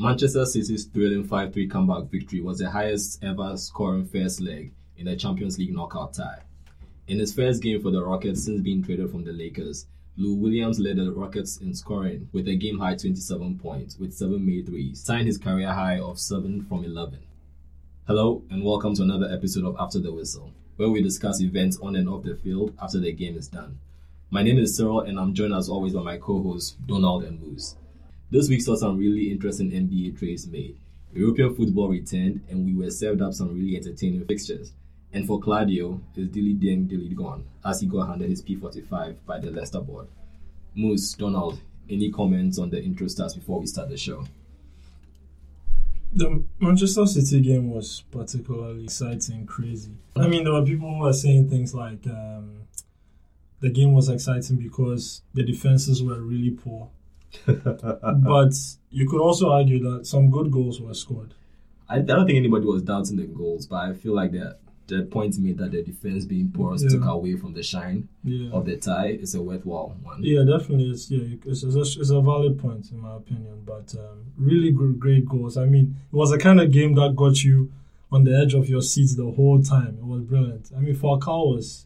Manchester City's thrilling 5 3 comeback victory was the highest ever scoring first leg in the Champions League knockout tie. In his first game for the Rockets since being traded from the Lakers, Lou Williams led the Rockets in scoring with a game high 27 points with 7 made threes, tying his career high of 7 from 11. Hello, and welcome to another episode of After the Whistle, where we discuss events on and off the field after the game is done. My name is Cyril, and I'm joined as always by my co hosts, Donald and Moos. This week saw some really interesting NBA trades made. European football returned, and we were served up some really entertaining fixtures. And for Claudio, his dilly ding dilly gone as he got handed his P45 by the Leicester board. Moos, Donald, any comments on the intro stats before we start the show? The Manchester City game was particularly exciting, crazy. I mean, there were people who were saying things like um, the game was exciting because the defenses were really poor but you could also argue that some good goals were scored. I, I don't think anybody was doubting the goals, but I feel like the the point made that the defense being porous yeah. took away from the shine yeah. of the tie is a worthwhile one. Yeah, definitely. It's yeah, it's, it's, a, it's a valid point in my opinion. But um, really good, great goals. I mean, it was a kind of game that got you on the edge of your seats the whole time. It was brilliant. I mean, Falcao was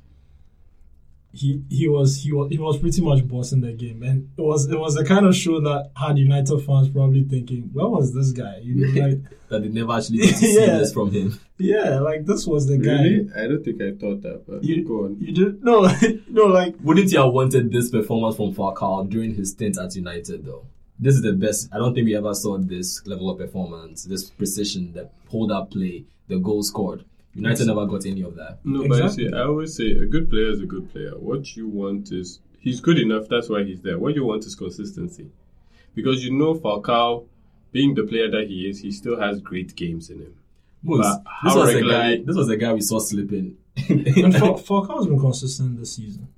he he was he was he was pretty much bossing the game, and it was it was the kind of show that had United fans probably thinking, "Where was this guy?" You know, like that they never actually get to see this from him. Yeah, like this was the really? guy. I don't think I thought that. But you go on. You did no, no, like wouldn't you have wanted this performance from Falcao during his stint at United though? This is the best. I don't think we ever saw this level of performance, this precision, the hold up play, the goal scored United never got any of that. No, exactly. but see, I always say a good player is a good player. What you want is he's good enough. That's why he's there. What you want is consistency, because you know Falcao, being the player that he is, he still has great games in him. Moos, this was a guy. This was a guy we saw slipping. and Falcao's been consistent this season.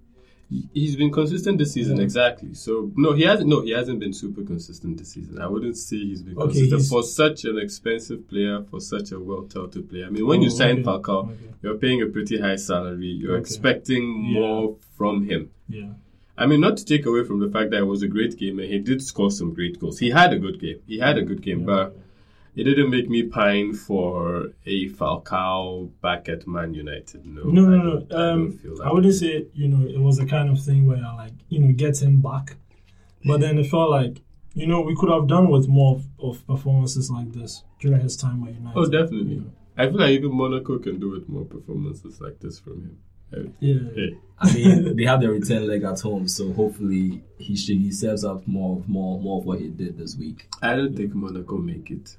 He's been consistent this season, yeah. exactly. So no, he hasn't. No, he hasn't been super consistent this season. I wouldn't say he's been okay, consistent he's... for such an expensive player, for such a well-touted player. I mean, when oh, you sign okay. Falcao, okay. you're paying a pretty high salary. You're expecting more from him. Yeah. I mean, not to take away from the fact that it was a great game and he did score some great goals. He had a good game. He had a good game, yeah. but it didn't make me pine for a Falcao back at Man United. No, no, no, no. I, um, I, I wouldn't say you know it was the kind of thing where I like you know get him back, but then it felt like you know we could have done with more of, of performances like this during his time at United. Oh, definitely. You know? I feel like even Monaco can do with more performances like this from him. Yeah. Hey. I mean, they have the return leg at home, so hopefully he should, he serves up more, more, more of what he did this week. I don't think Monaco make it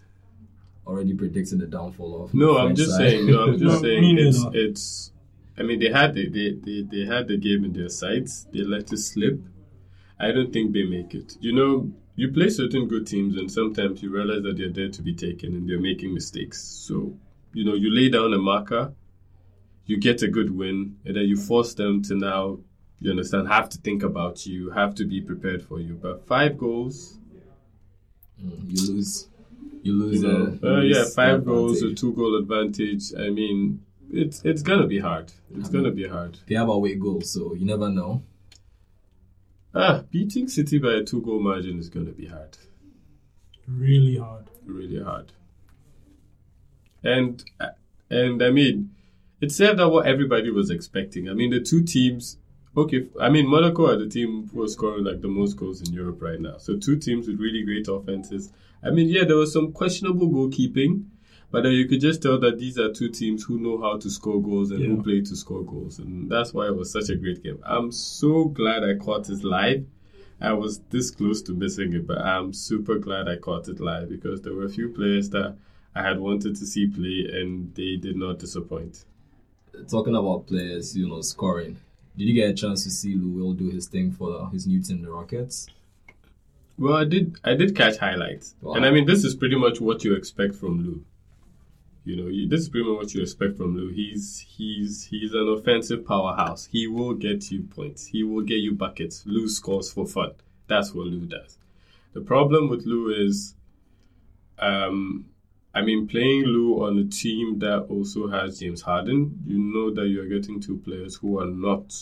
already predicting the downfall of. No, I'm just side. saying. No, I'm just saying. It's, it's. I mean, they had the, they, they they had the game in their sights. They let it slip. I don't think they make it. You know, you play certain good teams, and sometimes you realize that they're there to be taken, and they're making mistakes. So, you know, you lay down a marker, you get a good win, and then you force them to now. You understand? Have to think about you. Have to be prepared for you. But five goals, mm, you lose you lose. You know, uh, yeah, five goals, a two goal advantage. I mean, it's it's gonna be hard. It's I gonna be hard. They have away goals, so you never know. Ah, beating City by a two goal margin is gonna be hard. Really hard. Really hard. And and I mean, it served out what everybody was expecting. I mean, the two teams Okay, I mean Monaco are the team who are scoring like the most goals in Europe right now. So two teams with really great offenses. I mean, yeah, there was some questionable goalkeeping, but uh, you could just tell that these are two teams who know how to score goals and yeah. who play to score goals, and that's why it was such a great game. I'm so glad I caught it live. I was this close to missing it, but I'm super glad I caught it live because there were a few players that I had wanted to see play, and they did not disappoint. Talking about players, you know, scoring did you get a chance to see Lou Will do his thing for his new team, the Rockets? Well, I did. I did catch highlights, wow. and I mean, this is pretty much what you expect from Lou. You know, this is pretty much what you expect from Lou. He's he's he's an offensive powerhouse. He will get you points. He will get you buckets. Lou scores for fun. That's what Lou does. The problem with Lou is, um, I mean, playing Lou on a team that also has James Harden, you know that you're getting two players who are not.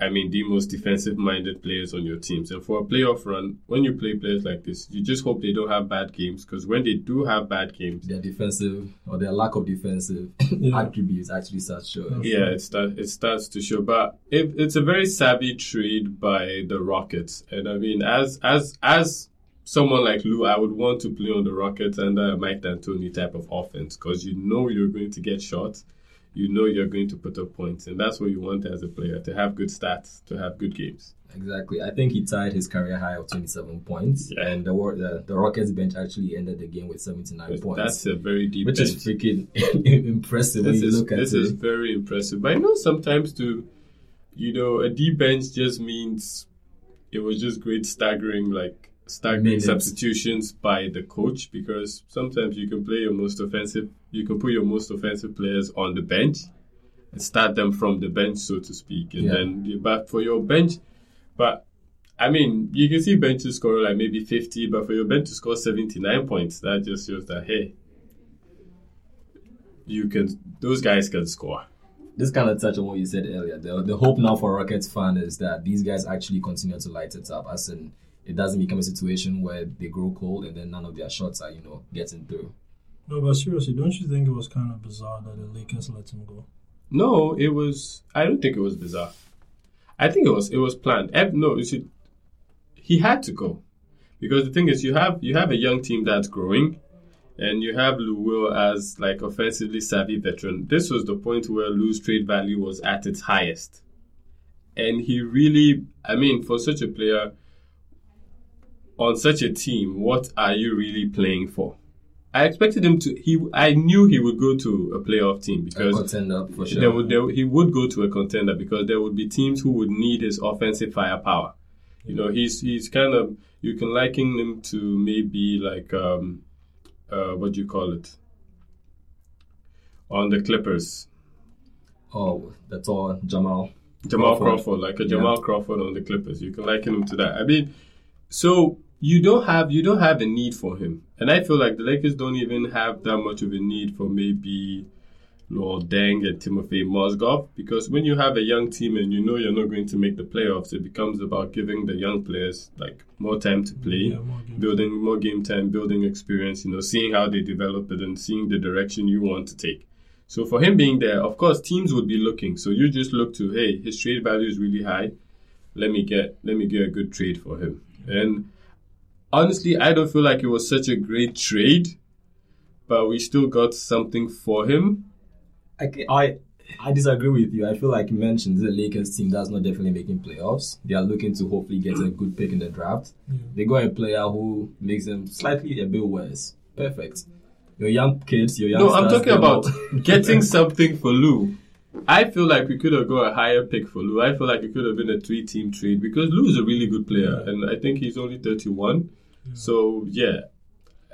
I mean, the most defensive minded players on your teams. And for a playoff run, when you play players like this, you just hope they don't have bad games because when they do have bad games, Their defensive or their lack of defensive Yeah. attributes actually starts showing. yeah, it starts it starts to show. But it, it's a very savvy trade by the Rockets, and I mean, as as as someone like Lou, I would want to play on the Rockets under a Mike D'Antoni type of offense because you know you're going to get shots, you know you're going to put up points, and that's what you want as a player to have good stats, to have good games. Exactly. I think he tied his career high of 27 points, Yeah. and the, the the Rockets bench actually ended the game with 79 points, That's a very deep which bench. is freaking impressive when this you is look at this is very impressive. But I know sometimes to, you know, a deep bench just means it was just great staggering like staggering Minutes. substitutions by the coach because sometimes you can play your most offensive you can put your most offensive players on the bench and start them from the bench so to speak and Yeah. then but for your bench but I mean, you can see benches score like maybe 50, but for your bench to score 79 points, that just shows that, hey, you can, those guys can score. this kind of touch on what you said earlier. The, the hope now for Rockets fan is that these guys actually continue to light it up, as in it doesn't become a situation where they grow cold and then none of their shots are, you know, getting through. No, but seriously, don't you think it was kind of bizarre that the Lakers let him go? No, it was. I don't think it was bizarre. I think it was. It was planned. No, you see, he had to go because the thing is, you have you have a young team that's growing, and you have Lou Will as like offensively savvy veteran. This was the point where Lou's trade value was at its highest, and he really. I mean, for such a player on such a team, what are you really playing for? I expected him to. He. I knew he would go to a playoff team A because contender for sure. there would, there, he would go to a contender because there would be teams who would need his offensive firepower. You know, he's he's kind of you can liken him to maybe like um, uh, what do you call it on the Clippers, oh, that's all Jamal. Jamal Crawford. Crawford, like a Yeah. Jamal Crawford on the Clippers. You can liken him to that. I mean, so you don't have you don't have a need for him, and I feel like the Lakers don't even have that much of a need for maybe Luol Deng and Timofey Mozgov because when you have a young team and you know you're not going to make the playoffs, it becomes about giving the young players like more time to play, Yeah, more building more game time, building experience. You know, seeing how they develop it and seeing the direction you want to take. So for him being there, of course, teams would be looking. So you just look to, hey, his trade value is really high. Let me get let me get a good trade for him. And honestly, I don't feel like it was such a great trade, but we still got something for him. I, I I disagree with you. I feel like you mentioned the Lakers team that's not definitely making playoffs. They are looking to hopefully get a good pick in the draft. Yeah. They got a player who makes them slightly a bit worse. Perfect. Your young kids, your young No, I'm talking about getting something for Lou. I feel like we could have got a higher pick for Lou. I feel like it could have been a three team trade because Lou is a really good player and I think he's only 31. So, yeah.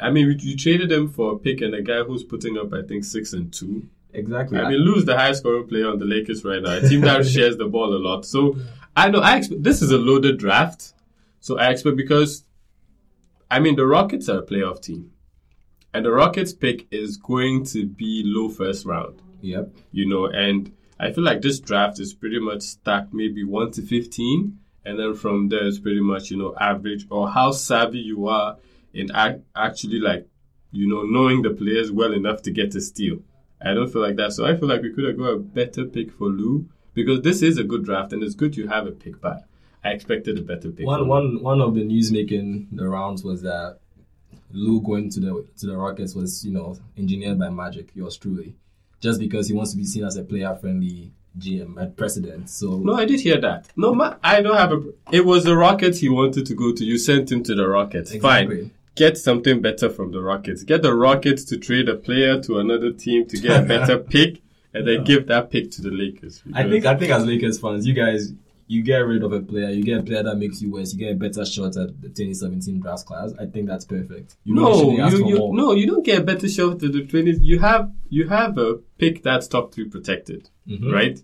I mean, you traded him for a pick and a guy who's putting up, I think, six and two. exactly. I mean, Lou's the highest scoring player on the Lakers right now. A team that shares the ball a lot. So I know I expect this is a loaded draft. So I expect because I mean the Rockets are a playoff team. And the Rockets pick is going to be low first round. yep. You know, and I feel like this draft is pretty much stacked maybe one to fifteen. And then from there it's pretty much, you know, average or how savvy you are in ac- actually like, you know, knowing the players well enough to get a steal. I don't feel like that. So I feel like we could have got a better pick for Lou because this is a good draft and it's good to have a pick back. I expected a better pick. One one one of the news making the rounds was that Lou going to the to the Rockets was, you know, engineered by Magic, yours truly. Just because he wants to be seen as a player friendly GM and president. So No, I did hear that. No, ma- I don't have a. It was the Rockets he wanted to go to. You sent him to the Rockets. Exactly. Fine. Get something better from the Rockets. Get the Rockets to trade a player to another team to get a better pick, and then give that pick to the Lakers. I think I think as Lakers fans, you guys you get rid of a player, you get a player that makes you worse, you get a better shot at the 2017 draft class. I think that's perfect. You no, you, you no, you don't get a better shot to the twenties. You have you have a pick that's top three protected, Mhm. right?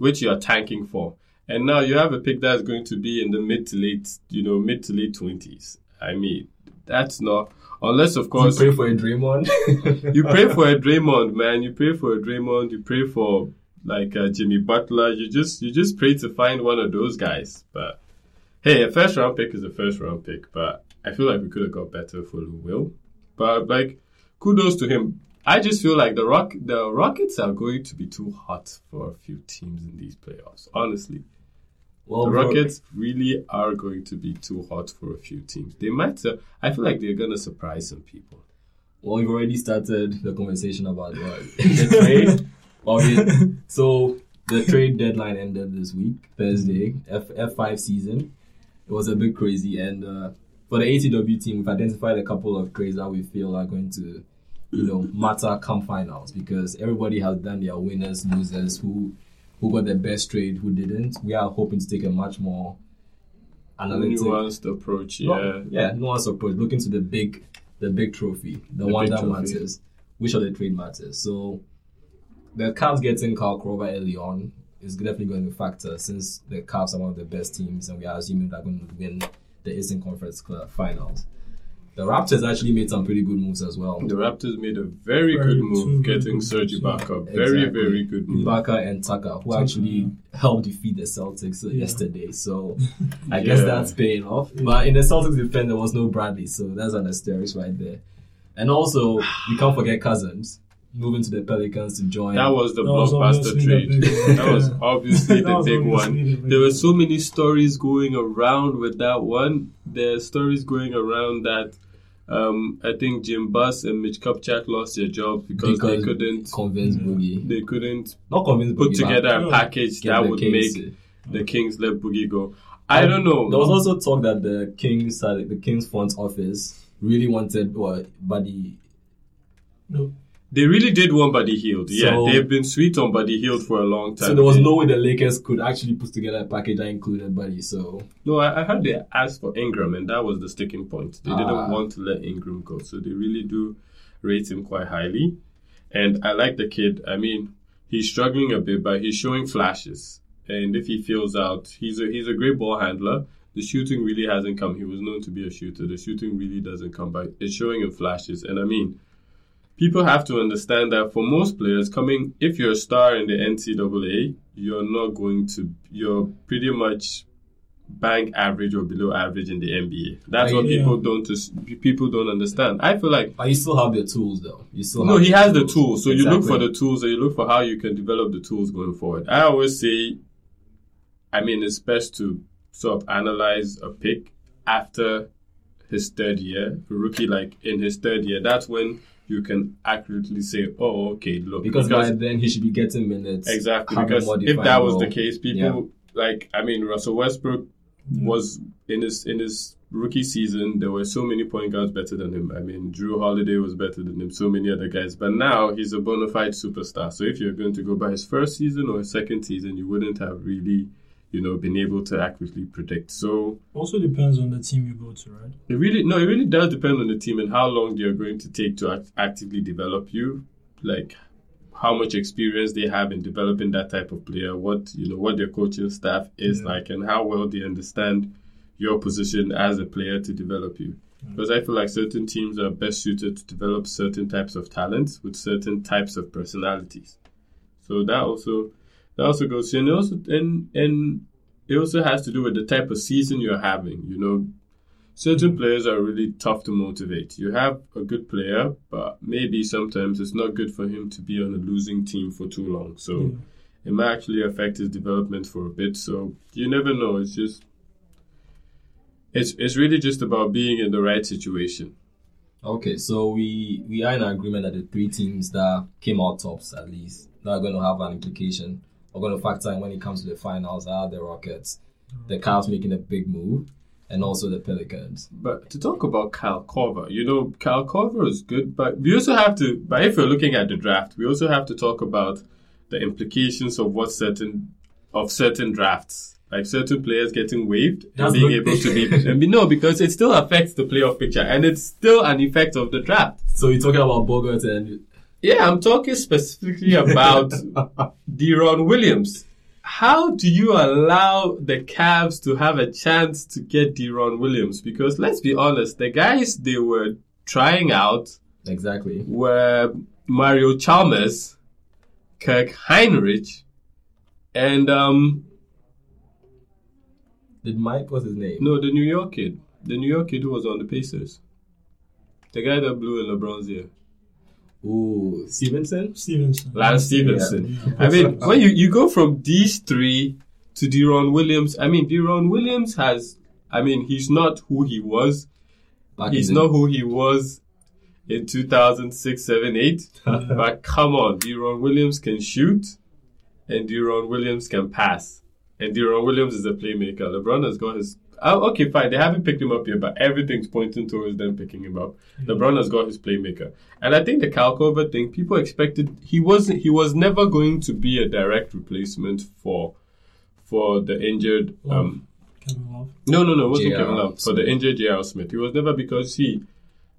Which you are tanking for, and now you have a pick that's going to be in the mid to late, you know, mid to late twenties. I mean, that's not unless of course You pray for a Draymond. you pray for a Draymond, man. You pray for a Draymond. You pray for like uh, Jimmy Butler. You just you just pray to find one of those guys. But hey, a first round pick is a first round pick. But I feel like we could have got better for Lou Will. But like, kudos to him. I just feel like the rock the Rockets are going to be too hot for a few teams in these playoffs. Honestly, Well, the bro, Rockets really are going to be too hot for a few teams. They might. Uh, I feel like they're gonna surprise some people. Well, we've already started the conversation about what the trade. Okay, so the trade deadline ended this week, Thursday, F F five season. It was a bit crazy, and uh, for the ATW team, we've identified a couple of trades that we feel are going to, you know, matter come finals because everybody has done their winners, losers, who who got the best trade, who didn't. We are hoping to take a much more analytic, Nuanced approach, yeah. no, yeah, nuanced approach. Look into the big, the big trophy, the, The one that trophy. matters. Which of the trade matters? So, the Cavs getting Kyle Korver early on is definitely going to factor since the Cavs are one of the best teams, and we are assuming they're going to win the Eastern Conference Finals. The Raptors actually made some pretty good moves as well. The Raptors made a very, Very good move getting good Serge Ibaka. Very, Exactly. very good move. Ibaka and Tucker, who Tucker, actually helped defeat the Celtics Yeah. yesterday. So I guess that's paying off. Yeah. But in the Celtics defense, there was no Bradley, so that's an asterisk right there. And also, you can't forget Cousins moving to the Pelicans to join. That was the That blockbuster obviously the trade. that was obviously That the was big obviously one. the big There were so many stories going around with that one. There are stories going around that um, I think Jim Buss and Mitch Kupchak lost their jobs because, they couldn't convince Boogie. they couldn't Not convince put Boogie, together a No. package get that would Kings make to- the Kings let Boogie go. I don't know. There was also talk that the Kings, uh, the Kings front office, really wanted well, Buddy. No, They really did want Buddy Hield. Yeah, So- they've been sweet on Buddy Hield for a long time. So there was no way the Lakers could actually put together a package that included Buddy. So No, I, I heard they asked for Ingram, and that was the sticking point. They Ah. didn't want to let Ingram go, so they really do rate him quite highly. And I like the kid. I mean, he's struggling a bit, but he's showing flashes. And if he feels out, he's a he's a great ball handler. The shooting really hasn't come. He was known to be a shooter. The shooting really doesn't come, but it's showing in flashes. And I mean, people have to understand that for most players coming, if you're a star in the NCAA, you're not going to. You're pretty much bank average or below average in the NBA. That's what Yeah. people don't people don't understand. I feel like but you still have the tools though. You still no, he has the tools. So you look for the tools, and you look for how you can develop the tools going forward. I always say, I mean, it's best to sort of analyze a pick after his third year, a rookie like in his third year. That's when you can accurately say, oh, okay, look, because, by then he should be getting minutes. Exactly, because if that was the case, people like I mean Russell Westbrook was in his in his rookie season. There were so many point guards better than him. I mean Jrue Holiday was better than him. So many other guys, but now he's a bona fide superstar. So if you're going to go by his first season or his second season, you wouldn't have really, you know, been able to accurately predict. So also depends on the team you go to, right? it really no, it really does depend on the team and how long they're going to take to act- actively develop you. Like how much experience they have in developing that type of player, what you know, what their coaching staff is Yeah. like, and how well they understand your position as a player to develop you. Mm. Because I feel like certain teams are best suited to develop certain types of talents with certain types of personalities. So that also that also goes and also and and it also has to do with the type of season you're having. You know, certain players are really tough to motivate. You have a good player, but maybe sometimes it's not good for him to be on a losing team for too long. So Yeah. it might actually affect his development for a bit. So you never know. It's just it's it's really just about being in the right situation. Okay, so we we are in agreement that the three teams that came out tops at least that are going to have an implication going to factor in when it comes to the finals are the Rockets, mm-hmm. the Cavs making a big move, and also the Pelicans. But to talk about Kyle Korver, you know, Kyle Korver is good, but we also have to. But if we're looking at the draft, we also have to talk about the implications of what certain of certain drafts, like certain players getting waived and being able to be. I mean, no, because it still affects the playoff picture, and it's still an effect of the draft. So you're talking about Bogut and Yeah, I'm talking specifically about Deron Williams. How do you allow the Cavs to have a chance to get Deron Williams? Because let's be honest, the guys they were trying out exactly. were Mario Chalmers, Kirk Hinrich, And um, Did Mike, what's his name? no, the New York kid, the New York kid who was on the Pacers, the guy that blew in LeBron's ear, Ooh, Stephenson? Stephenson. Lance Stephenson. Yeah. I mean, when you, you go from these three to Deron Williams, I mean, Deron Williams has, I mean, he's not who he was. Back He's not who he was in 2006, 7, 8. but come on, Deron Williams can shoot, and Deron Williams can pass. And Deron Williams is a playmaker. LeBron has got his. Oh, okay, fine. They haven't picked him up yet, but everything's pointing towards them picking him up. LeBron has got his playmaker, and I think the Kyle Korver thing. People expected he wasn't. He was never going to be a direct replacement for for the injured. Um, Kevin Love. no, no, no, it wasn't J.R. Kevin Love. For the injured J.R. Smith. He was never because he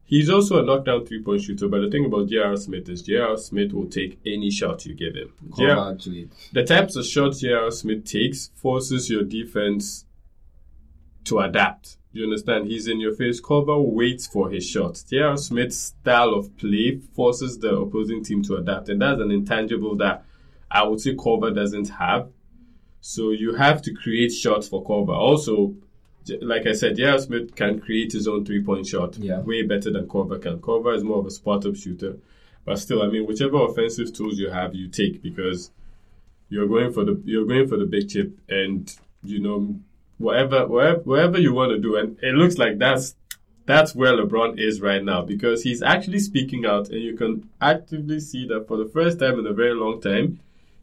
he's also a knockdown three point shooter. But the thing about J.R. Smith is J.R. Smith will take any shot you give him. Korver J.R. The types of shots J.R. Smith takes forces your defense to adapt. You understand? He's in your face. Korver waits for his shot. J.R. Smith's style of play forces the opposing team to adapt, and that's an intangible that I would say Korver doesn't have. So you have to create shots for Korver. Also, like I said, J.R. Smith can create his own three point shot Yeah. way better than Korver can. Korver is more of a spot up shooter. But still, I mean, whichever offensive tools you have, you take because you're going for the you're going for the big chip, and you know whatever wherever, wherever you want to do, and it looks like that's that's where LeBron is right now because he's actually speaking out, and you can actively see that for the first time in a very long time,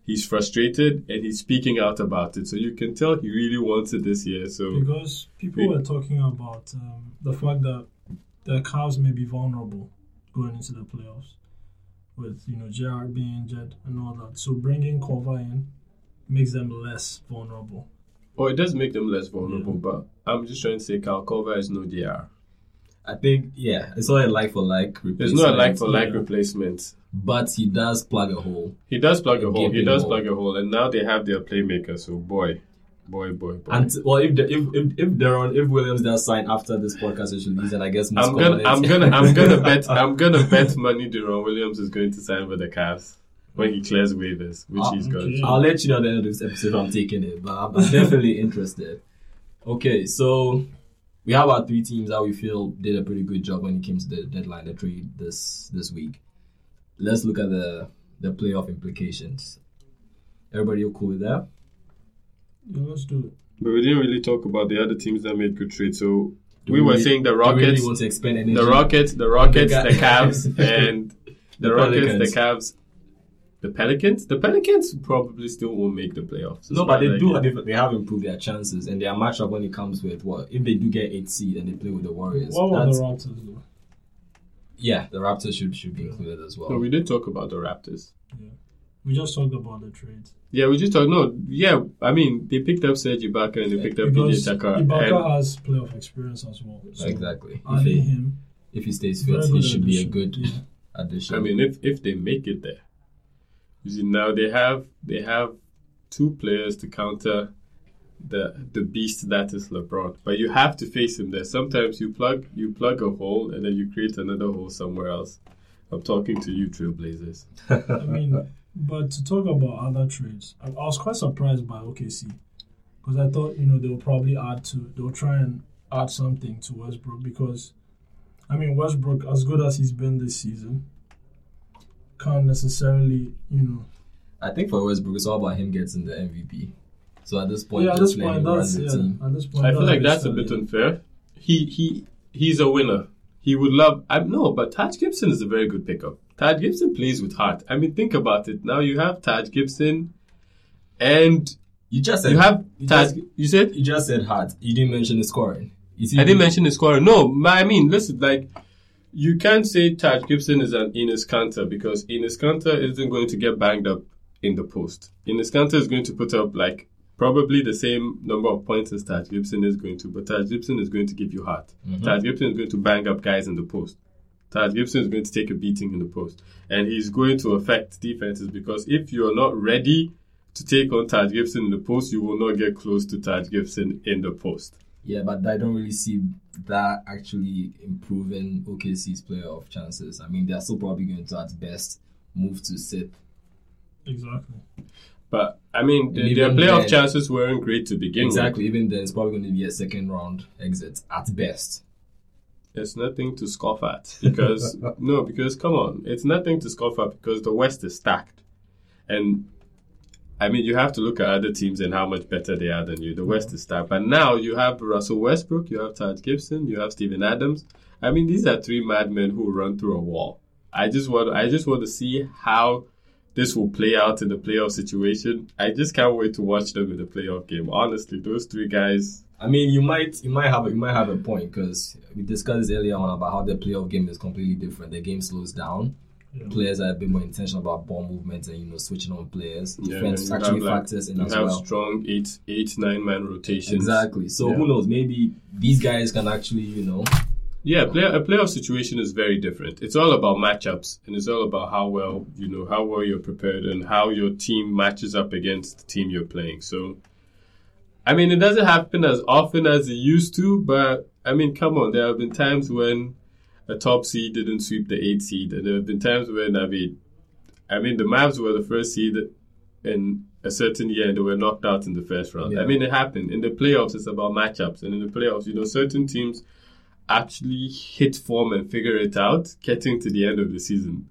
he's frustrated and he's speaking out about it. So you can tell he really wants it this year. So Because people were talking about um, the fact that the Cavs may be vulnerable going into the playoffs with, you know, JR being injured and all that. So bringing Korver in makes them less vulnerable. Oh, it does make them less vulnerable, but I'm just trying to say Kyle Korver is no DR. I think, yeah, it's not a like for like There's no like for like Yeah. replacement. But he does plug a hole. He does plug a hole. He does hole. plug a hole, and now they have their playmaker. So boy, boy, boy, boy. And well, if the, if if if Deron, if Williams does sign after this podcast is released, and I guess I'm gonna, I'm gonna, I'm gonna bet, I'm gonna bet money Deron Williams is going to sign with the Cavs when he clears waivers, which Ah, he's got. okay. I'll let you know at the end of this episode if I'm taking it, but I'm, I'm definitely interested. Okay, so we have our three teams that we feel did a pretty good job when it came to the deadline, the trade this this week. Let's look at the the playoff implications. Everybody cool with that? Yeah, let's do it. But we didn't really talk about the other teams that made good trades. So Do we were really- saying the do we really Rockets, want to the Rockets, the Rockets, The the Cavs, and the, The Rockets, Pelicans. the Cavs, the Pelicans. The Pelicans probably still won't make the playoffs. No, but they Like, do. They, they have improved their chances, and their matchup when it comes with what if they do get eight seed and they play with the Warriors. What were the Raptors though? yeah, the Raptors should should be included as well. No, we did talk about the Raptors. Yeah, we just talked about the trades. Yeah, we just talked. No, yeah, I mean they picked up Serge Ibaka and they picked up Because PJ Tucker. Ibaka and- has playoff experience as well. So exactly. If Adding he, him, if he stays fit, he good should be a good Yeah. addition. I mean, if if they make it there, you see now they have they have two players to counter the the beast that is LeBron. But you have to face him there. Sometimes you plug you plug a hole and then you create another hole somewhere else. I'm talking to you, Trailblazers. I mean, but to talk about other trades, I, I was quite surprised by OKC because I thought you know they will probably add to they'll try and add something to Westbrook because I mean Westbrook as good as he's been this season can't necessarily you know I think for Westbrook, it's all about him getting the MVP. So at this point, yeah at this point that's yeah at this point I feel like makes that's a bit unfair. He he he's a winner. He would love. I no, but Taj Gibson is a very good pickup. Taj Gibson plays with heart. I mean, think about it. Now you have Taj Gibson, and You just said you have you Taj. just, You said you just said hard. You didn't mention the scoring. I didn't mention the scorer. No, but I mean, listen, like you can't say Taj Gibson is an Enes Kanter because Enes Kanter isn't going to get banged up in the post. Enes Kanter is going to put up like probably the same number of points as Taj Gibson is going to, but Taj Gibson is going to give you heart. Mm-hmm. Taj Gibson is going to bang up guys in the post. Taj Gibson is going to take a beating in the post, and he's going to affect defenses because if you're not ready to take on Taj Gibson in the post, you will not get close to Taj Gibson in the post. Yeah, but I don't really see that actually improving OKC's playoff chances. I mean, they're still probably going to at best move to sit. exactly But I mean, the, their even playoff then- chances weren't great to begin with. Exactly. Even then, it's probably going to be a second round exit at best. with. There's nothing to scoff at because no, because come on, it's nothing to scoff at because the West is stacked, and I mean you have to look at other teams and how much better they are than you. The West is stacked, but now you have Russell Westbrook, you have Taj Gibson, you have Steven Adams. I mean, these are three madmen who run through a wall. I just want, I just want to see how this will play out in the playoff situation. I just can't wait to watch them in the playoff game. Honestly, those three guys. I mean, you might you might have you might have a point because we discussed this earlier on about how the playoff game is completely different. The game slows down. Yeah. Players are a bit more intentional about ball movement and you know switching on players. Yeah, Defense and you actually have, like, factors in You as have well. strong eight, eight, nine man rotations. Exactly. So Yeah. who knows? Maybe these guys can actually you know Yeah, play, a playoff situation is very different. It's all about matchups, and it's all about how well you know how well you're prepared and how your team matches up against the team you're playing. So, I mean, it doesn't happen as often as it used to, but I mean, come on, there have been times when a top seed didn't sweep the eight seed, and there have been times when I mean, I mean, the Mavs were the first seed in a certain year and they were knocked out in the first round. Yeah. I mean, it happened in the playoffs. It's about matchups, and in the playoffs, you know, certain teams actually hit form and figure it out getting to the end of the season.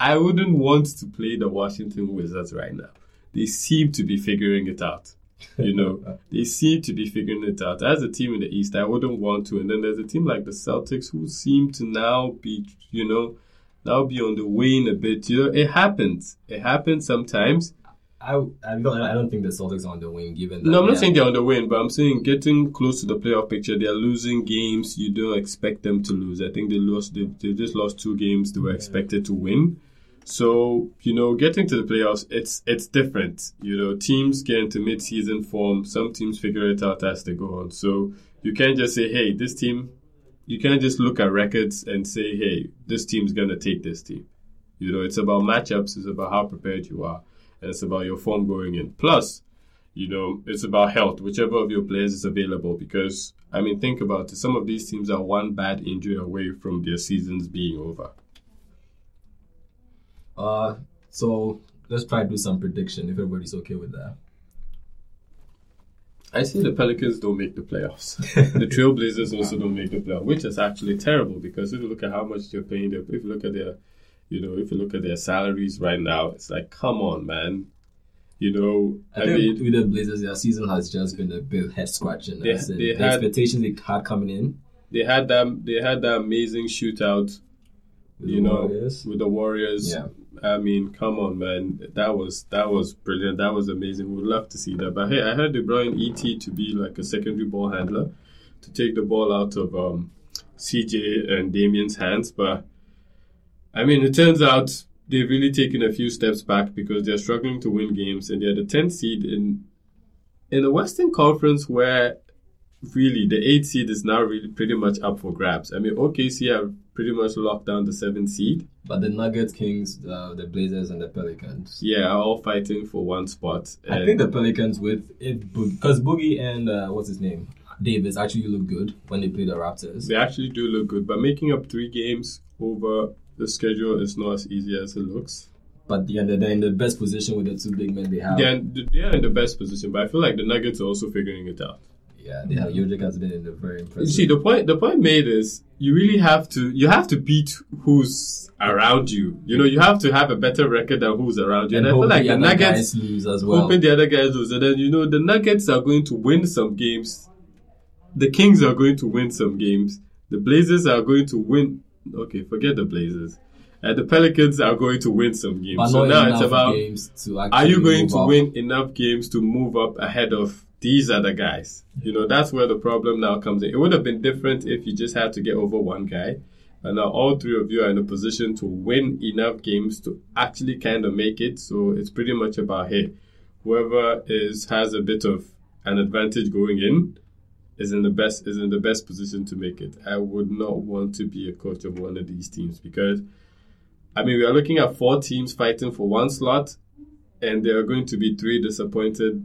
I wouldn't want to play the Washington Wizards right now. They seem to be figuring it out. You know, they seem to be figuring it out. As a team in the East, I wouldn't want to. And then there's a team like the Celtics who seem to now be, you know, now be on the wane a bit. You know, it happens. It happens sometimes. I I don't I don't think the Celtics are on the wing given that No, I'm not they saying they're on the win, but I'm saying getting close to the playoff picture, they're losing games you don't expect them to lose. I think they lost, they, they just lost two games they were expected to win. So, you know, getting to the playoffs, it's it's different. You know, teams get into mid-season form. Some teams figure it out as they go on. So you can't just say, hey, this team, you can't just look at records and say, hey, this team's to take this team. You know, it's about matchups. It's about how prepared you are. And it's about your form going in. Plus, you know, it's about health, whichever of your players is available. Because, I mean, think about it. Some of these teams are one bad injury away from their seasons being over. Uh, so let's try to do some prediction if everybody's okay with that. I see the Pelicans don't make the playoffs. the Trailblazers also don't make the playoffs, which is actually terrible because if you look at how much they're paying, them, if you look at their, you know, if you look at their salaries right now, it's like, come on, man. You know, I, I, think mean, with the Blazers, their season has just been a bit head scratching. They- they the had- expectations they had coming in. they had that they had that amazing shootout, with you the know, Warriors. with the Warriors. Yeah. I mean, come on, man. That was that was brilliant. That was amazing. We'd love to see that. But hey, I heard brought in ET to be like a secondary ball handler, to take the ball out of um, CJ and Damien's hands. But I mean, it turns out they've really taken a few steps back because they're struggling to win games, and they're the 10th seed in in the Western Conference where really the eight seed is now really pretty much up for grabs. I mean, OKC have pretty much locked down the 7th seed. But the Nuggets, Kings, uh, the Blazers, and the Pelicans. Yeah, are all fighting for one spot. I think the Pelicans with it because Boogie and uh, what's his name Davis actually look good when they play the Raptors. they actually do look good, but making up three games over the schedule is not as easy as it looks. But yeah, they're they're in the best position with the two big men they have. They're, they're in the best position, but I feel like the Nuggets are also figuring it out. Yeah, they have. Jokic has been in the very impressive. You see, the point the point made is you really have to you have to beat who's around you. You know, you have to have a better record than who's around you. And, and I feel like the the other Nuggets guys lose as well. hoping the other guys lose. And then, you know, the Nuggets are going to win some games. The Kings are going to win some games. The Blazers are going to win. Okay, forget the Blazers. And the Pelicans are going to win some games. but so not now it's about games to are you going to up. win enough games to move up ahead of these are the guys? You know, that's where the problem now comes in. It would have been different if you just had to get over one guy. And now all three of you are in a position to win enough games to actually kind of make it. So it's pretty much about hey, whoever is has a bit of an advantage going in is in the best is in the best position to make it. I would not want to be a coach of one of these teams because I mean we are looking at four teams fighting for one slot and there are going to be three disappointed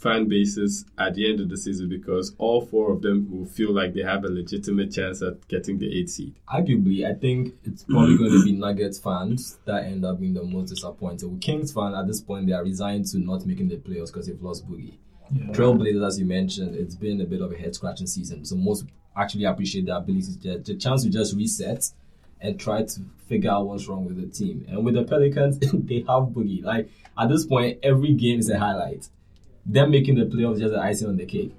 fan bases at the end of the season because all four of them will feel like they have a legitimate chance at getting the eighth seed. Arguably, I think it's probably going to be mm-hmm. Nuggets fans that end up being the most disappointed. With Kings fans, at this point, they are resigned to not making the playoffs because they've lost Boogie. Yeah. Trailblazers, as you mentioned, it's been a bit of a head scratching season. So most actually appreciate the ability, to, the chance to just reset and try to figure out what's wrong with the team. And with the Pelicans, they have Boogie. Like at this point, every game is a highlight. Them making the playoffs just an icing on the cake.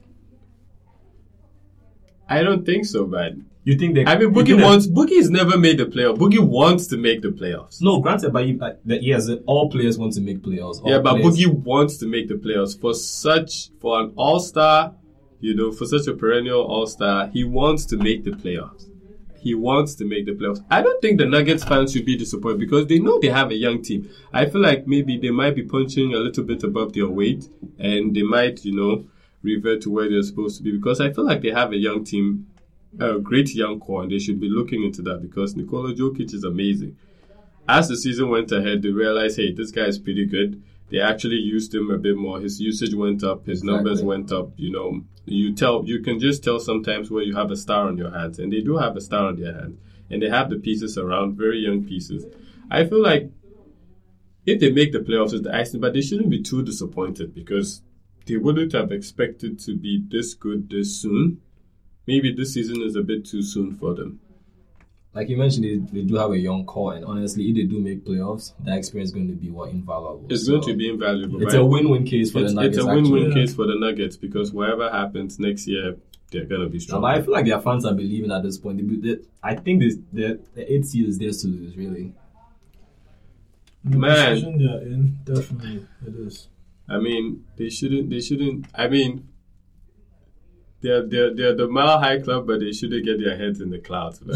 I don't think so, man. You think they? I mean, Boogie wants Boogie's never made the playoff. Boogie wants to make the playoffs. No, granted, but he, that yes, all players want to make playoffs. Yeah, but players- Boogie wants to make the playoffs for such for an all star, you know, for such a perennial all star. He wants to make the playoffs. He wants to make the playoffs. I don't think the Nuggets fans should be disappointed because they know they have a young team. I feel like maybe they might be punching a little bit above their weight and they might, you know, revert to where they're supposed to be because I feel like they have a young team, a great young core, and they should be looking into that because Nikola Jokic is amazing as the season went ahead, they realized, hey, this guy is pretty good. They actually used him a bit more. His usage went up. His numbers went up. You know, you tell, you can just tell sometimes where you have a star on your hands, and they do have a star on their hands, and they have the pieces around, very young pieces. I feel like if they make the playoffs, it's the icing, but they shouldn't be too disappointed because they wouldn't have expected to be this good this soon. Maybe this season is a bit too soon for them. Like you mentioned, they, they do have a young core, and honestly, if they do make playoffs, that experience is going to be what invaluable. It's So, going to be invaluable. It's right? a win-win case for it's, the Nuggets. it's a win-win actually. case for the Nuggets because whatever happens next year, they're gonna be No, strong. but I feel like their fans are believing at this point. They, they, I think this, the the eighth seed is theirs to lose. Really, The Man. position they're in, definitely it is. I mean, they shouldn't. They shouldn't. I mean, they're they're they're the mile high club, but they shouldn't get their heads in the clouds. Man.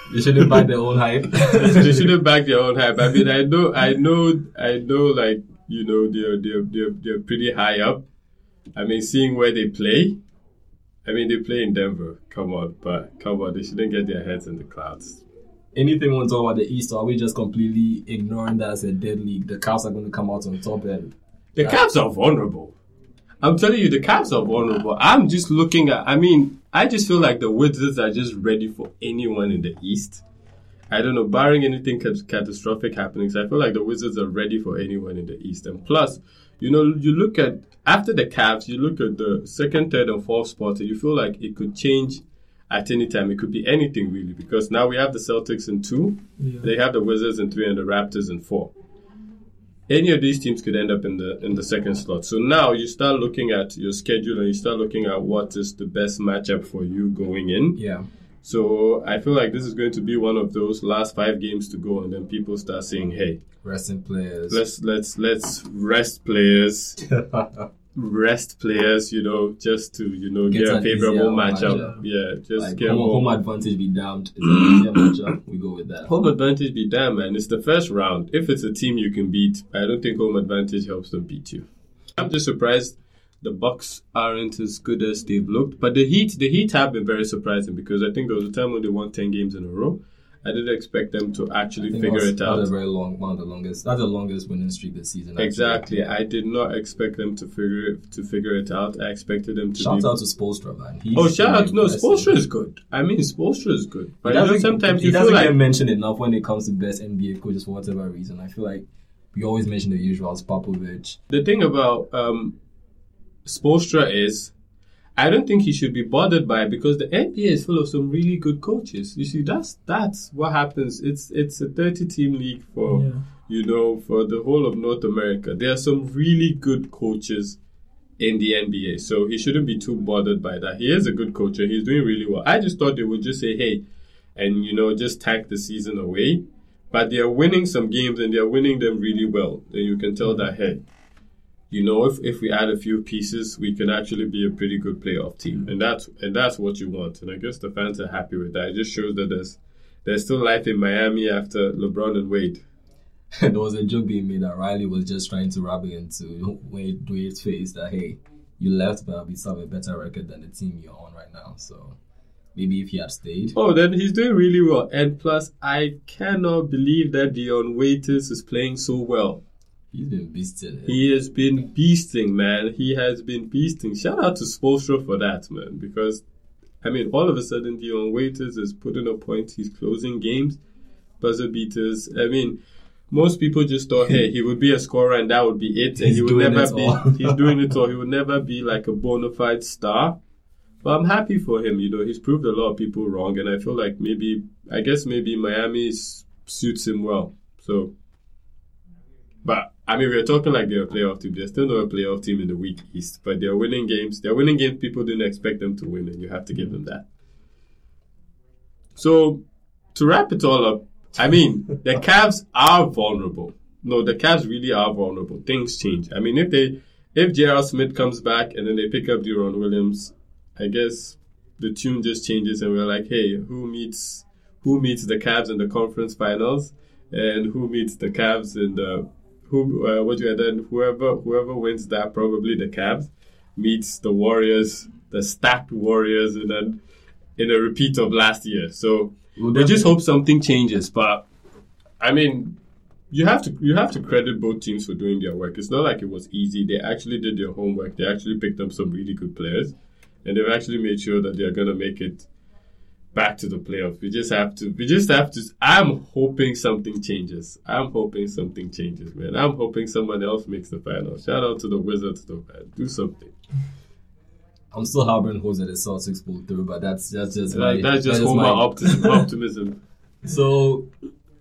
they shouldn't buy their own hype. they shouldn't back their own hype. I mean, I know, I know, I know. Like you know, they're they're they're they're pretty high up. I mean, seeing where they play. I mean, they play in Denver. Come on, but come on, they shouldn't get their heads in the clouds. Anything we want to talk about the East, or are we just completely ignoring that as a dead league? The Cavs are going to come out on top, and The Cavs are vulnerable. I'm telling you, the Cavs are vulnerable. I'm just looking at. I mean, I just feel like the Wizards are just ready for anyone in the East. I don't know, barring anything cat- catastrophic happenings, I feel like the Wizards are ready for anyone in the East. And plus, you know, you look at after the Cavs, you look at the second, third, and fourth spots, and you feel like it could change at any time. It could be anything really, because now we have the Celtics in two, Yeah. they have the Wizards in three, and the Raptors in four any of these teams could end up in the in the second slot. So now you start looking at your schedule and you start looking at what is the best matchup for you going in. yeah, So I feel like this is going to be one of those last five games to go, and then people start saying, "Hey, resting players. let's let's let's rest players, rest players, you know, just to you know Get get, a favorable matchup. matchup. Yeah, just like get home, more home advantage be damned. It's an easier matchup. We go with that. Home advantage be damned, man. It's the first round. If it's a team you can beat, I don't think home advantage helps them beat you. I'm just surprised the Bucks aren't as good as they've looked. But the Heat, the Heat have been very surprising because I think there was a time when they won ten games in a row. I didn't expect them to actually figure it out. That's a very long, one of the longest. That's the longest winning streak this season. actually. Exactly. I did not expect them to figure it, to figure it out. I expected them to Shout be. out to Spoelstra, man. He's oh, shout out! No. Spoelstra is good. I mean, Spoelstra is good. But you know, sometimes he you feel doesn't like get mentioned enough when it comes to best NBA coaches for whatever reason. I feel like we always mention the usuals, Popovich. the thing about um, Spoelstra is, I don't think he should be bothered by it because the NBA is full of some really good coaches. You see, that's that's what happens. It's it's a thirty team league for Yeah. you know for the whole of North America. There are some really good coaches in the NBA, so he shouldn't be too bothered by that. He is a good coach and he's doing really well. I just thought they would just say, hey, and you know just tank the season away. But they are winning some games and they are winning them really well. Then you can tell that hey, you know, if, if we add a few pieces, we can actually be a pretty good playoff team, mm. and that's and that's what you want. And I guess the fans are happy with that. It just shows that there's there's still life in Miami after LeBron and Wade. And there was a joke being made that Riley was just trying to rub it into Wade Wade's face that hey, you left, but we still have a better record than the team you're on right now. So maybe if he had stayed, Oh, then he's doing really well. And plus, I cannot believe that Dion Waiters is playing so well. He's been beasting. it. He has been beasting, man. He has been beasting. Shout out to Spoelstra for that, man. Because, I mean, all of a sudden, Dion Waiters is putting up points. He's closing games, buzzer beaters. I mean, most people just thought, hey, he would be a scorer and that would be it. And He's he would never be. he's doing it all. He would never be like a bona fide star. But I'm happy for him. You know, he's proved a lot of people wrong, and I feel like maybe, I guess maybe Miami suits him well. So, but I mean, we're talking like they're a playoff team. They're still not a playoff team in the weak East, but they're winning games. They're winning games people didn't expect them to win, and you have to give them that. So, to wrap it all up, I mean, the Cavs are vulnerable. No, the Cavs really are vulnerable. Things change. I mean, if they, if J.R. Smith comes back and then they pick up Deron Williams, I guess the tune just changes, and we're like, hey, who meets, who meets the Cavs in the conference finals, and who meets the Cavs in the, who, uh, what you then whoever, whoever wins that, probably the Cavs, meets the Warriors, the stacked Warriors, and then in a repeat of last year. So We'll we just hope something changes. But I mean, you have to you have to credit both teams for doing their work. It's not like it was easy. They actually did their homework. They actually picked up some really good players, and they've actually made sure that they're gonna make it back to the playoffs. We just have to. We just have to. I'm hoping something changes. I'm hoping something changes, man. I'm hoping someone else makes the final. Shout out to the Wizards, though, man. Do something. I'm still harboring hopes that the Celtics pull through, but that's that's just my, that's just that is Homer my- optimism. optimism. So,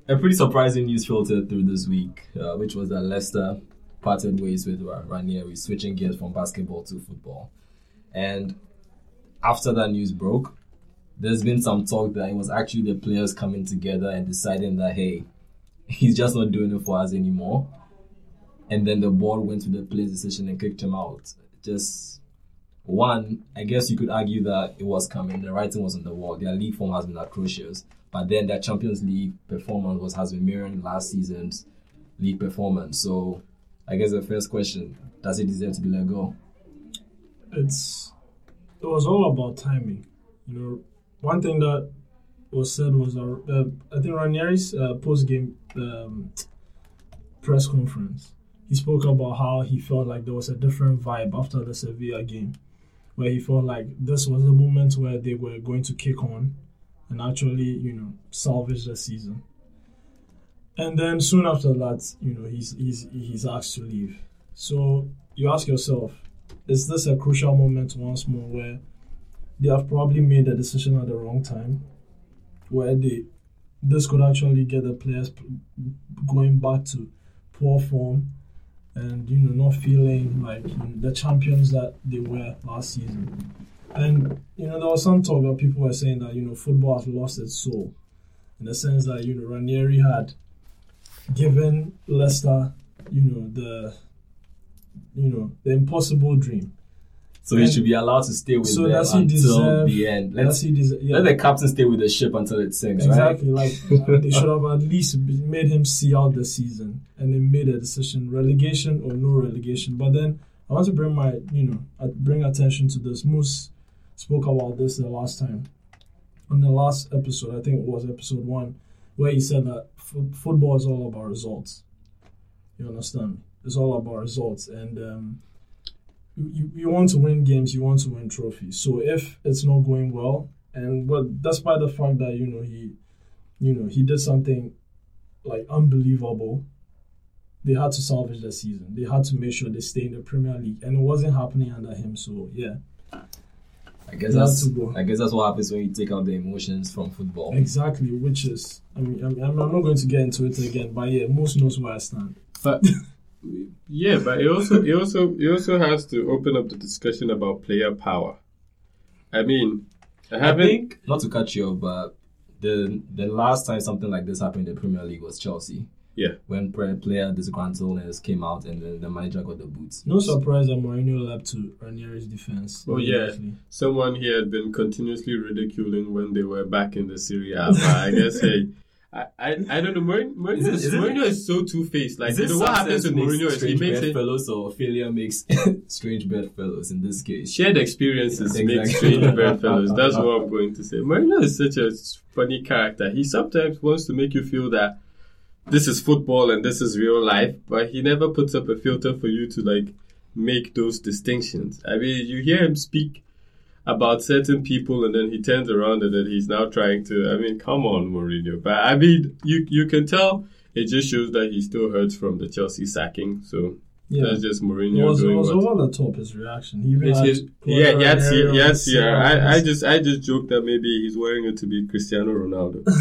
a pretty surprising news filtered through this week, uh, which was that Leicester parted ways with Ra- Ranieri, switching gears from basketball to football. And after that news broke, there's been some talk that it was actually the players coming together and deciding that, hey, he's just not doing it for us anymore. And then the board went to the player's decision and kicked him out. Just one, I guess you could argue that it was coming. The writing was on the wall. Their league form has been atrocious, but then their Champions League performance was has been mirroring last season's league performance. So, I guess the first question: Does it deserve to be let go? it's it was all about timing. You know, one thing that was said was uh, uh, I think Ranieri's uh, post game um, press conference. He spoke about how he felt like there was a different vibe after the Sevilla game, where he felt like this was the moment where they were going to kick on and actually, you know, salvage the season. And then soon after that, you know, he's he's he's asked to leave. So you ask yourself, is this a crucial moment once more where they have probably made a decision at the wrong time, where they this could actually get the players going back to poor form and you know not feeling like you know, the champions that they were last season. And you know there was some talk that people were saying that you know football has lost its soul, in the sense that you know Ranieri had given Leicester you know the you know the impossible dream. So he should be allowed to stay with So them does he until deserve- the end. Let's Let's see this. Yeah. let the captain stay with the ship until it sinks, Exactly. right? Like they should have at least made him see out the season, and they made a decision: relegation or no relegation. But then I want to bring my, you know, bring attention to this. Moos spoke about this the last time on the last episode. I think it was episode one, where he said that f- football is all about results. You understand? It's all about results, and um, you, you, want to win games, you want to win trophies. So if it's not going well, and well, despite the fact that you know he, you know, he did something like unbelievable, they had to salvage the season. They had to make sure they stay in the Premier League, and it wasn't happening under him. So yeah, I guess that's. I guess that's what happens when you take out the emotions from football. exactly. Which is, I mean, I'm, I'm not going to get into it again, but yeah, Moos knows where I stand. But yeah, but it also it also it also has to open up the discussion about player power. I mean, I I haven't. think not to cut you off, but the the last time something like this happened in the Premier League was Chelsea. Yeah. When pre- player disgruntledness came out and then the manager got the boots. No surprise that Mourinho left to Ranieri's defense. Oh, yeah. someone here had been continuously ridiculing when they were back in the Serie A. But I guess hey. I, I, I don't know. Mourinho, Mourinho, Is it- is, is Mourinho is so two faced. Like you know, what happens with Mourinho is he makes bedfellows or failure makes strange bedfellows in this case. shared experiences make Exactly. strange bedfellows. That's what I'm going to say. Mourinho is such a funny character. He sometimes wants to make you feel that this is football and this is real life, but he never puts up a filter for you to like make those distinctions. I mean, you hear him speak about certain people and then he turns around and then he's now trying to I mean, come on, Mourinho. But I mean you you can tell it just shows that he still hurts from the Chelsea sacking. So Yeah. that's just It Mourinho was, it was what over the top his reaction. He even his, yeah, yes, yes, the yeah. I, I just, I just joked that maybe he's wearing it to be Cristiano Ronaldo.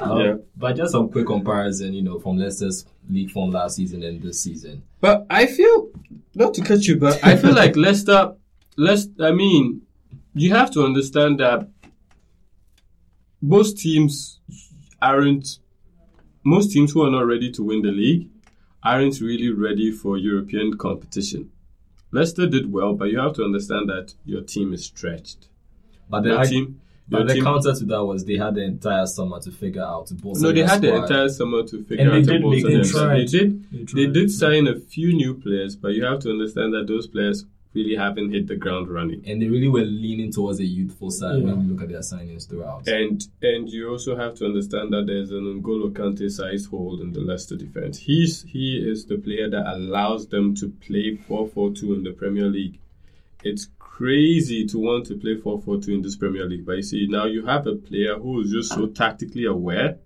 Um, Yeah. But just some quick comparison, you know, from Leicester's league form last season and this season. But I feel, not to cut you, but I feel like Leicester, Leicester, I mean, you have to understand that most teams aren't, most teams who are not ready to win the league aren't really ready for European competition. Leicester did well, but you have to understand that your team is stretched. But the, team, but the team, counter to that was they had the entire summer to figure out to bolster no, they had the entire summer to figure And they out did to bolster make- they themselves. They tried. did They They did sign a few new players, but you have to understand that those players really haven't hit the ground running. and they really were leaning towards a youthful side Yeah. when you look at their signings throughout. And and you also have to understand that there's an N'Golo Kante sized hole in the Leicester defense. He's he is the player that allows them to play 4-4-2 in the Premier League. It's crazy to want to play 4-4-2 in this Premier League, but you see now you have a player who is just so tactically aware,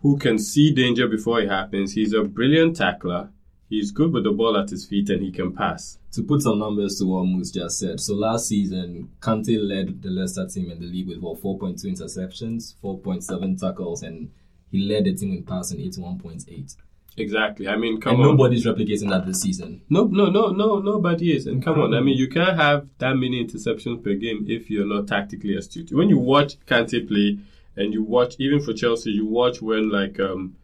who can see danger before it happens. He's a brilliant tackler. He's good with the ball at his feet and he can pass. to put some numbers to what Moos just said, so last season, Kante led the Leicester team in the league with what 4.2 interceptions, 4.7 tackles, and he led the team in passing 81.8. Exactly. I mean, come and on. nobody's replicating that this season. No, no, no, no, nobody is. And come on, I mean, you can't have that many interceptions per game if you're not tactically astute. When you watch Kante play, and you watch even for Chelsea, you watch when like um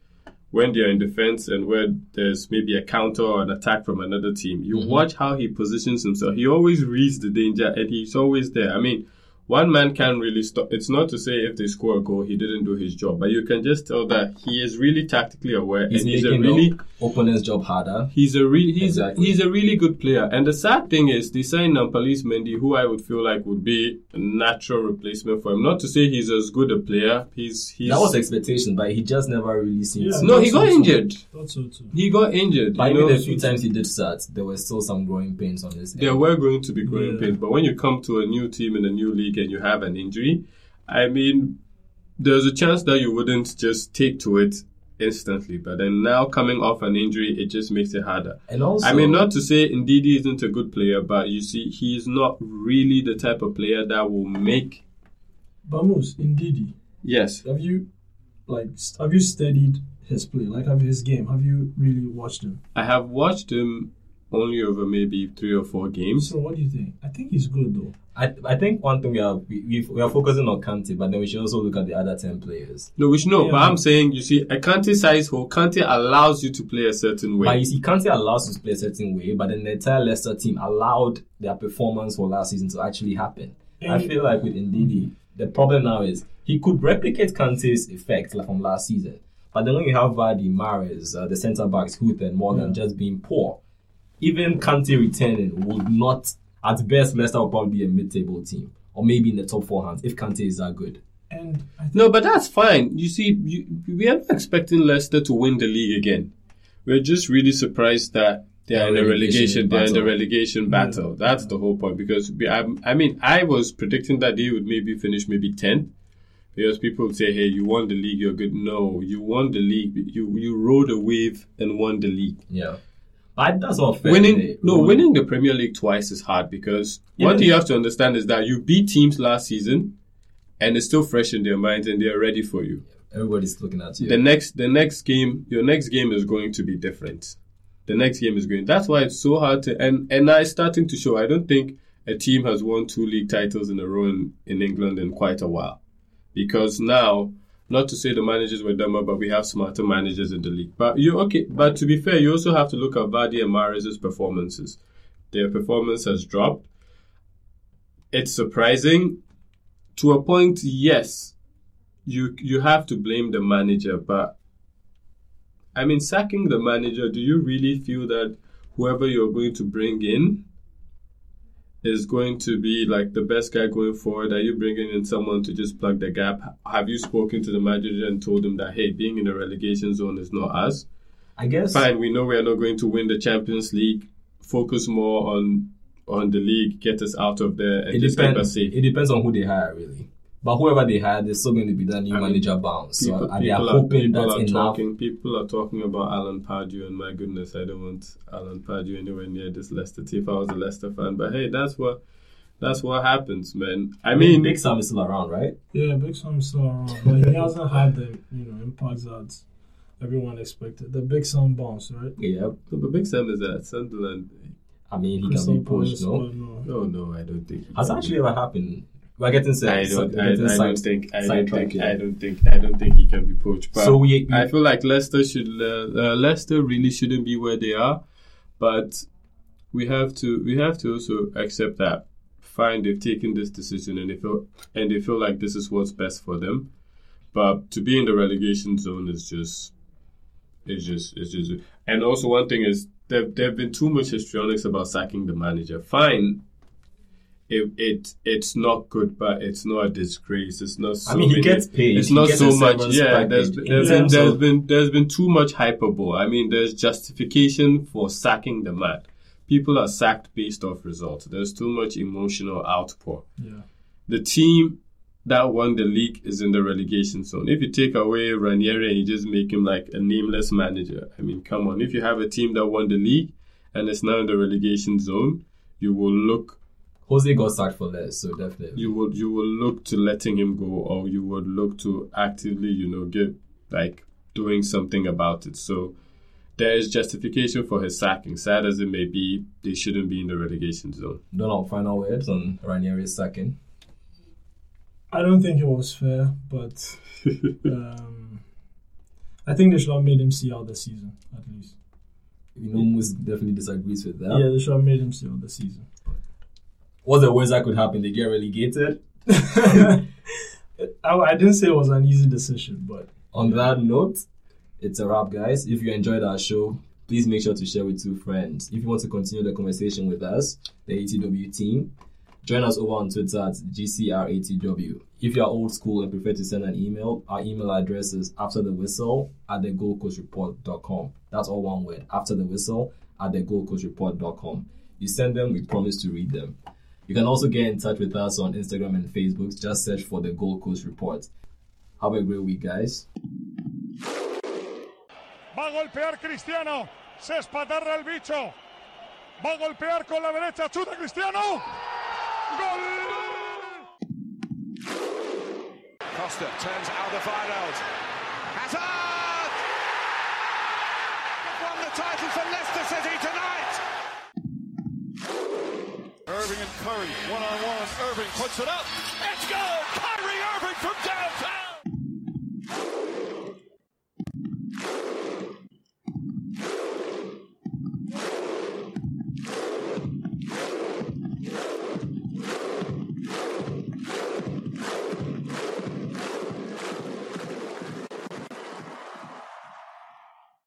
when they're in defense and where there's maybe a counter or an attack from another team. You mm-hmm. watch how he positions himself. He always reads the danger and he's always there. I mean, one man can't really stop. It's not to say if they score a goal, he didn't do his job, but you can just tell that he is really tactically aware He's and he's a making really the opponent's job harder. He's a re- he's Exactly. he's a really good player. And the sad thing is, they signed Nampalys Mendy, who I would feel like would be a natural replacement for him. Not to say he's as good a player. He's he's That was expectation, but he just never really seemed Yeah. no, he got so, injured. So too. He got injured. But you even know, the few times he did start, there were still some growing pains on his there end. were going to be growing Yeah. pains. But when you come to a new team in a new league and you have an injury, I mean, there's a chance that you wouldn't just take to it instantly. But then now coming off an injury, it just makes it harder. And also, I mean, not to say Ndidi isn't a good player, but you see, he's not really the type of player that will make. Bamus, Ndidi, Yes, have you like have you studied his play? Like have his game? Have you really watched him? I have watched him only over maybe three or four games. So what do you think? I think he's good though. I, I think one thing we are we, we, we are focusing on Kante, but then we should also look at the other ten players. No, which no, Yeah. but I'm saying, you see, a Kante size hole, Kante allows you to play a certain But way. you see, Kante allows you to play a certain way, but then the entire Leicester team allowed their performance for last season to actually happen. I feel like with Ndidi, the problem now is he could replicate Kante's effect like from last season. But then when you have Vardy, Mahrez, uh, the centre backs, Huth and Morgan Yeah. just being poor, even Kante returning would not, at best, Leicester will probably be a mid-table team. Or maybe in the top four hands if Kante is that good. And I think No, but that's fine. You see, you, we are not expecting Leicester to win the league again. We're just really surprised that they're in a relegation. Relegation They're in the relegation battle. That's the whole point. Because we, I, I mean, I was predicting that they would maybe finish maybe 10th. Because people would say, "Hey, you won the league. You're good." No, you won the league. You you rode a wave and won the league. Yeah. That's not fair. winning no winning the Premier League twice is hard because Yeah. thing you have to understand is that you beat teams last season, and it's still fresh in their minds and they are ready for you. Everybody's looking at you. The next the next game, your next game is going to be different. The next game is going. That's why it's so hard to and and now it's starting to show. I don't think a team has won two league titles in a row in, in England in quite a while, because now. Not to say the managers were dumber, but we have smarter managers in the league. But you okay? But to be fair, you also have to look at Vardy and Mahrez's performances. Their performance has dropped. It's surprising, to a point. Yes, you you have to blame the manager, but I mean, sacking the manager, do you really feel that whoever you're going to bring in is going to be like the best guy going forward? Are you bringing in someone to just plug the gap? Have you spoken to the manager and told him that hey, being in the relegation zone is not us? I guess. Fine, we know we are not going to win the Champions League. Focus more on on the league, get us out of there, and It just keep us depends. safe. It depends on who they hire, really. But whoever they hire, there's still going to be that new I mean, manager bounce. So People, uh, they are people hoping people that's are enough. talking. People are talking about Alan Pardew, and my goodness, I don't want Alan Pardew anywhere near this Leicester team. If I was a Leicester fan, but hey, that's what that's what happens, man. I I mean, mean, Big Sam is still around, right? Yeah, Big Sam's still around, but he hasn't had the you know impact that everyone expected. The Big Sam bounce, right? Yeah. but Big Sam is at Sunderland. I mean, he Crystal can be pushed, no? no. No, no, I don't think. Has actually ever happened? We're getting set. I don't. I, I don't think. I don't think. I don't think. I don't think he can be poached. But So we, we I feel like Leicester should. Uh, uh, Leicester really shouldn't be where they are, but we have to. We have to also accept that. Fine, they've taken this decision, and they feel and they feel like this is what's best for them. But to be in the relegation zone is just. It's just. It's just. And also, one thing is there. There have been too much histrionics about sacking the manager. Fine. It, it it's not good, but it's not a disgrace. It's not. So I mean, he many- gets paid. it's He not so much. Yeah, there's, there's been there's of- been there's been too much hyperbole. I mean, there's justification for sacking the man. People are sacked based off results. There's too much emotional outpour. Yeah. The team that won the league is in the relegation zone. If you take away Ranieri and you just make him like a nameless manager, I mean, come on. If you have a team that won the league and is now in the relegation zone, you will look Jose got sacked for less, so definitely. you would you will look to letting him go or you would look to actively you know get like doing something about it so there is justification for his sacking sad as it may be they shouldn't be in the relegation zone Donald, final words on Ranieri's sacking. I don't think it was fair, but um, I think they should have made him see out the season at least. You know, Moos definitely disagrees with that. Yeah, they should have made him see out the season. What's the worst that could happen? They get relegated. I, I didn't say it was an easy decision, but On that note, it's a wrap, guys. If you enjoyed our show, please make sure to share with two friends. If you want to continue the conversation with us, the ATW team, join us over on Twitter at GCRATW. If you are old school and prefer to send an email, our email address is after the whistle at the goldcoastreport.com. That's all one word. After the whistle at the goldcoastreport.com. You send them, we promise to read them. You can also get in touch with us on Instagram and Facebook. Just search for the Gold Coast Report. Have a great week, guys. Va a golpear Cristiano. Se espatarra el bicho. Va a golpear con la derecha. Chuta Cristiano. Gol. Costa turns Alderweireld. Hazard! Won the title for Leicester City tonight! Irving and Curry one on one. Irving puts it up. It's goal. Kyrie Irving from downtown.